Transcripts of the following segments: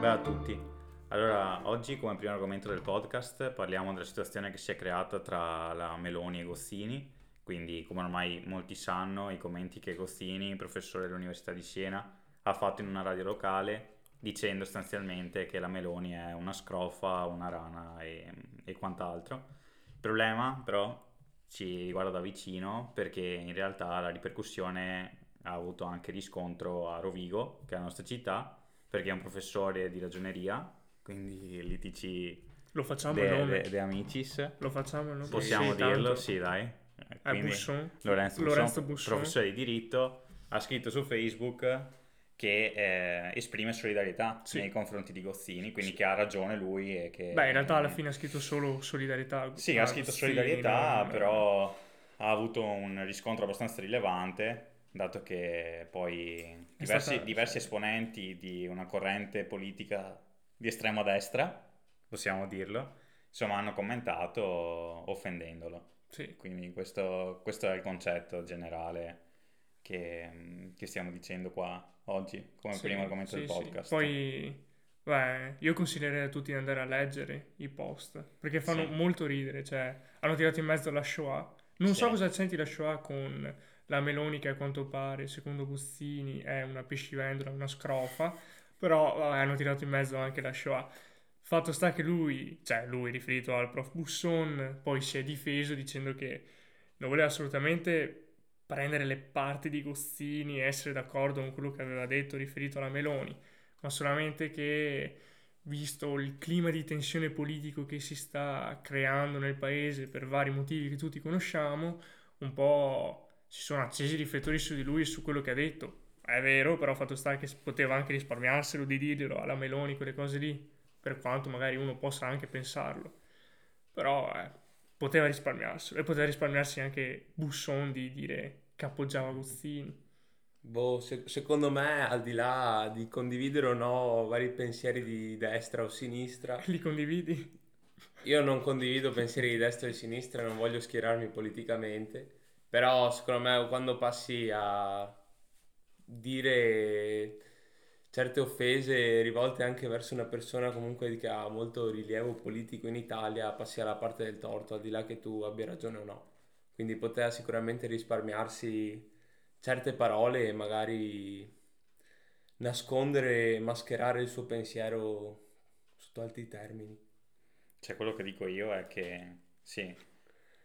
Beh a tutti. Allora, oggi come primo argomento del podcast parliamo della situazione che si è creata tra la Meloni e Gostini. Quindi, come ormai molti sanno, i commenti che Gostini, professore dell'Università di Siena, ha fatto in una radio locale dicendo sostanzialmente che la Meloni è una scrofa, una rana e, e quant'altro. Il problema però ci riguarda da vicino perché in realtà la ripercussione ha avuto anche riscontro a Rovigo, che è la nostra città, perché è un professore di ragioneria, quindi l'ITC Lo facciamo De, il nome? De, De Amicis. Lo facciamo il nome? Possiamo Sì, dirlo, tanto. sì dai. È Quindi Busson. Lorenzo, Lorenzo Busson, Busson. professore di diritto, ha scritto su Facebook che eh, esprime solidarietà Sì. nei confronti di Gozzini, quindi che ha ragione lui e che... Beh, in realtà alla fine ha scritto solo solidarietà. Sì, ha scritto Agostini, solidarietà, però ha avuto un riscontro abbastanza rilevante, dato che poi diversi, stata- diversi esponenti di una corrente politica di estrema destra, possiamo dirlo, insomma hanno commentato offendendolo. Sì. Quindi questo, questo è il concetto generale che, che stiamo dicendo qua oggi, come Sì, primo argomento sì, del sì. podcast. Poi, beh, io consiglierei a tutti di andare a leggere i post, perché fanno Sì. molto ridere, cioè, hanno tirato in mezzo la Shoah. Non so Sì. cosa c'entri la Shoah con la Meloni che a quanto pare, secondo Gustini, è una pescivendola, una scrofa, però vabbè, hanno tirato in mezzo anche la Shoah. Fatto sta che lui, cioè lui riferito al prof Busson, poi si è difeso dicendo che non voleva assolutamente prendere le parti di Gostini e essere d'accordo con quello che aveva detto riferito alla Meloni, ma solamente che, visto il clima di tensione politico che si sta creando nel paese per vari motivi che tutti conosciamo, un po' si sono accesi i riflettori su di lui e su quello che ha detto. È vero, però fatto sta che poteva anche risparmiarselo di dirglielo alla Meloni, quelle cose lì, per quanto magari uno possa anche pensarlo. Però eh, poteva risparmiarselo e poteva risparmiarsi anche Busson di dire che appoggiava Agostini. Boh, se- secondo me, al di là di condividere o no vari pensieri di destra o sinistra, Li condividi? io non condivido pensieri di destra e di sinistra, non voglio schierarmi politicamente, però secondo me quando passi a dire certe offese rivolte anche verso una persona comunque che ha molto rilievo politico in Italia, passi alla parte del torto, al di là che tu abbia ragione o no. Quindi poteva sicuramente risparmiarsi certe parole e magari nascondere e mascherare il suo pensiero sotto altri termini. Cioè, quello che dico io è che sì,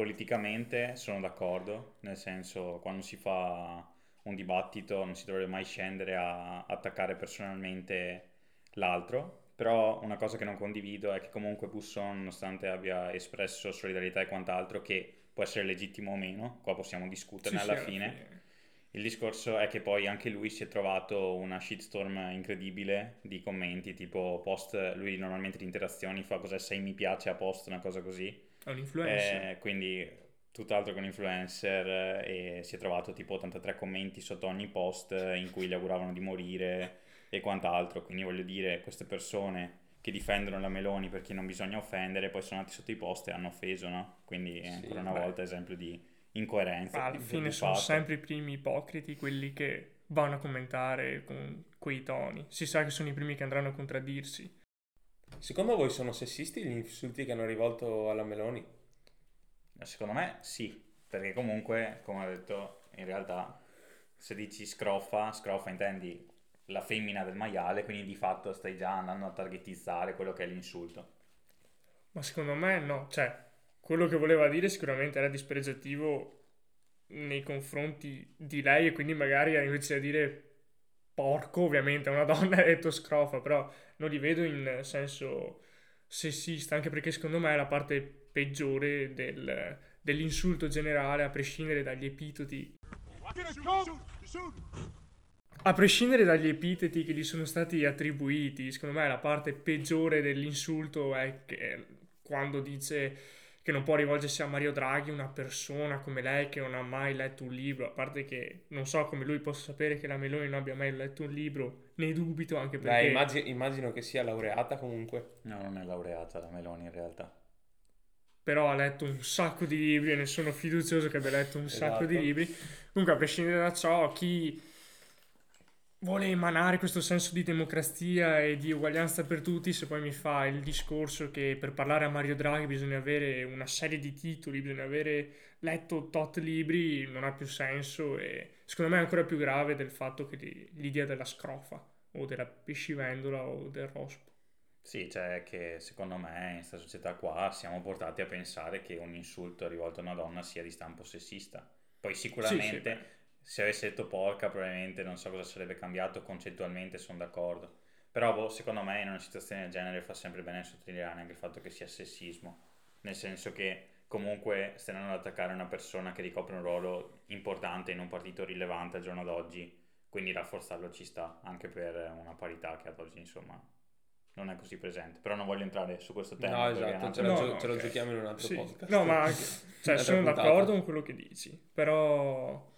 politicamente sono d'accordo, nel senso, quando si fa un dibattito non si dovrebbe mai scendere a attaccare personalmente l'altro, però una cosa che non condivido è che comunque Busson, nonostante abbia espresso solidarietà e quant'altro, che può essere legittimo o meno, qua possiamo discuterne Sì, sì, alla fine. Il discorso è che poi anche lui si è trovato una shitstorm incredibile di commenti, tipo post, lui normalmente di interazioni fa cos'è 6 mi piace a post, una cosa così. È un influencer. Eh, quindi tutt'altro che un influencer eh, e si è trovato tipo 83 commenti sotto ogni post eh, in cui gli auguravano di morire e quant'altro. Quindi voglio dire, queste persone che difendono la Meloni perché non bisogna offendere, poi sono andati sotto i post e hanno offeso, no? Quindi è Sì, ancora una beh. volta esempio di incoerenza. Ma alla di- fine di sono fatto. sempre i primi ipocriti quelli che vanno a commentare con quei toni. Si sa che sono i primi che andranno a contraddirsi. Secondo voi sono sessisti gli insulti che hanno rivolto alla Meloni? Secondo me sì, perché comunque, come ho detto, in realtà se dici scroffa, scroffa intendi la femmina del maiale, quindi di fatto stai già andando a targetizzare quello che è l'insulto. Ma secondo me no, cioè, quello che voleva dire sicuramente era dispregiativo nei confronti di lei e quindi magari invece di dire porco, ovviamente una donna ha detto scrofa, però non li vedo in senso sessista, anche perché secondo me è la parte peggiore del- dell'insulto generale, a prescindere dagli epiteti. a prescindere dagli epiteti che gli sono stati attribuiti, secondo me la parte peggiore dell'insulto è che quando dice che non può rivolgersi a Mario Draghi, una persona come lei che non ha mai letto un libro, a parte che non so come lui possa sapere che la Meloni non abbia mai letto un libro, ne dubito anche perché... Beh, immagino, immagino che sia laureata comunque. No, non è laureata la Meloni in realtà. Però ha letto un sacco di libri e ne sono fiducioso che abbia letto un sacco di Esatto. libri. Comunque, a prescindere da ciò, chi vuole emanare questo senso di democrazia e di uguaglianza per tutti, se poi mi fa il discorso che per parlare a Mario Draghi bisogna avere una serie di titoli, bisogna avere letto tot libri, non ha più senso e secondo me è ancora più grave del fatto che gli- l'idea della scrofa o della pescivendola o del rospo. Sì, cioè che secondo me in questa società qua siamo portati a pensare che un insulto rivolto a una donna sia di stampo sessista. Poi sicuramente beh. Se avesse detto porca probabilmente non so cosa sarebbe cambiato, concettualmente sono d'accordo. Però boh, secondo me in una situazione del genere fa sempre bene sottolineare anche il fatto che sia sessismo. Nel senso che comunque stai andando ad attaccare una persona che ricopre un ruolo importante in un partito rilevante al giorno d'oggi, quindi rafforzarlo ci sta anche per una parità che ad oggi insomma non è così presente. Però non voglio entrare su questo tema. No, esatto, ce, No, gio- no, ce lo giochiamo in un altro Sì. podcast. No, ma anche, cioè, sono puntata. d'accordo con quello che dici, però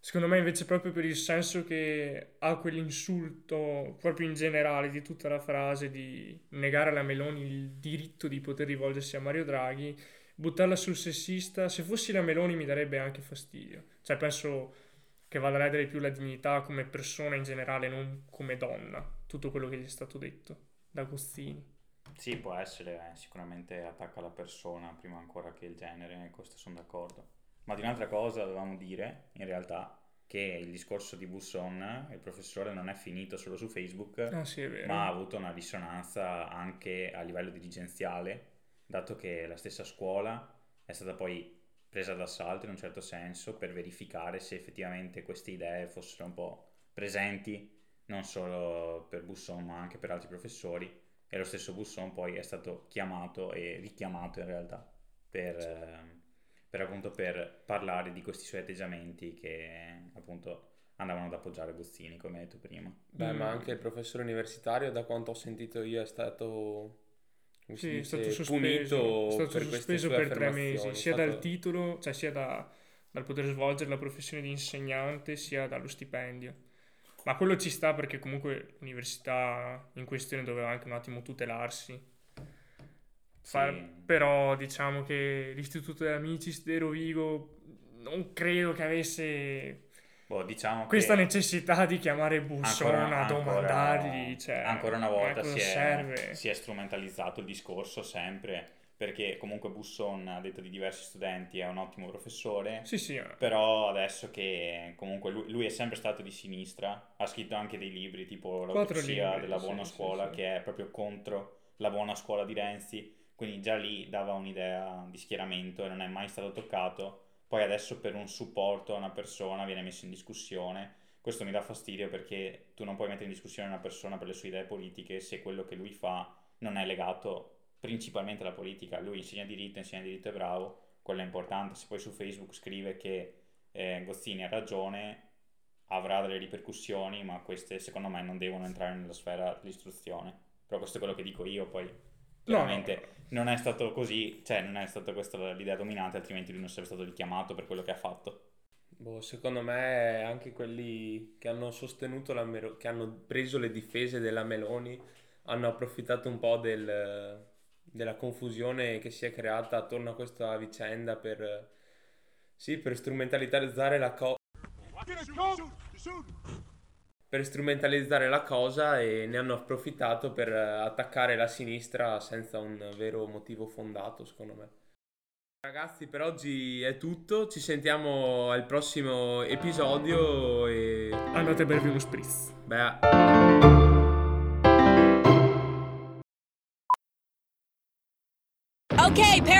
secondo me invece proprio per il senso che ha quell'insulto proprio in generale di tutta la frase di negare alla Meloni il diritto di poter rivolgersi a Mario Draghi, buttarla sul sessista, se fossi la Meloni mi darebbe anche fastidio. Cioè penso che ledere più la dignità come persona in generale, non come donna, tutto quello che gli è stato detto da Agostini. Sì, può essere, eh, sicuramente attacca la persona prima ancora che il genere, questo sono d'accordo. Ma di un'altra cosa dovevamo dire, in realtà, che il discorso di Busson, il professore, non è finito solo su Facebook, Ah sì, ma ha avuto una risonanza anche a livello dirigenziale, dato che la stessa scuola è stata poi presa d'assalto in un certo senso per verificare se effettivamente queste idee fossero un po' presenti, non solo per Busson ma anche per altri professori, e lo stesso Busson poi è stato chiamato e richiamato in realtà per, ehm, per appunto per parlare di questi suoi atteggiamenti che appunto andavano ad appoggiare Agostini, come hai detto prima. Beh, Mm. ma anche il professore universitario, da quanto ho sentito io, è stato, Sì, è dice, stato sospeso, punito è stato per sospeso per tre mesi, È sia stato- dal titolo, cioè sia da- dal poter svolgere la professione di insegnante, sia dallo stipendio. Ma quello ci sta perché comunque l'università in questione doveva anche un attimo tutelarsi. Sì. Però diciamo che l'Istituto degli Amici di Rovigo non credo che avesse Boh, diciamo questa che necessità di chiamare Busson ancora, a ancora- domandargli, cioè, ancora una volta si è, si è strumentalizzato il discorso sempre perché comunque Busson, a detto di diversi studenti, è un ottimo professore. Sì, sì, Però adesso che comunque lui, lui è sempre stato di sinistra, ha scritto anche dei libri tipo L'autopsia libri, della buona sì, scuola, sì. che è proprio contro la buona scuola di Renzi, quindi già lì dava un'idea di schieramento e non è mai stato toccato. Poi adesso per un supporto a una persona viene messo in discussione. Questo mi dà fastidio perché tu non puoi mettere in discussione una persona per le sue idee politiche se quello che lui fa non è legato principalmente alla politica. Lui insegna diritto, insegna diritto è bravo, quello è importante. Se poi su Facebook scrive che eh, Gozzini ha ragione, avrà delle ripercussioni, ma queste secondo me non devono entrare nella sfera dell'istruzione. Però questo è quello che dico io, poi chiaramente no, no. non è stato così, cioè non è stata questa l'idea dominante, altrimenti lui non sarebbe stato richiamato per quello che ha fatto. Boh, secondo me anche quelli che hanno sostenuto la Melo- che hanno preso le difese della Meloni hanno approfittato un po' del- della confusione che si è creata attorno a questa vicenda per, sì, per strumentalizzare la cosa. Per strumentalizzare la cosa e ne hanno approfittato per eh, attaccare la sinistra senza un vero motivo fondato, secondo me. Ragazzi, per oggi è tutto. Ci sentiamo al prossimo episodio e Andate a bervi uno spritz. beh, Okay, Paris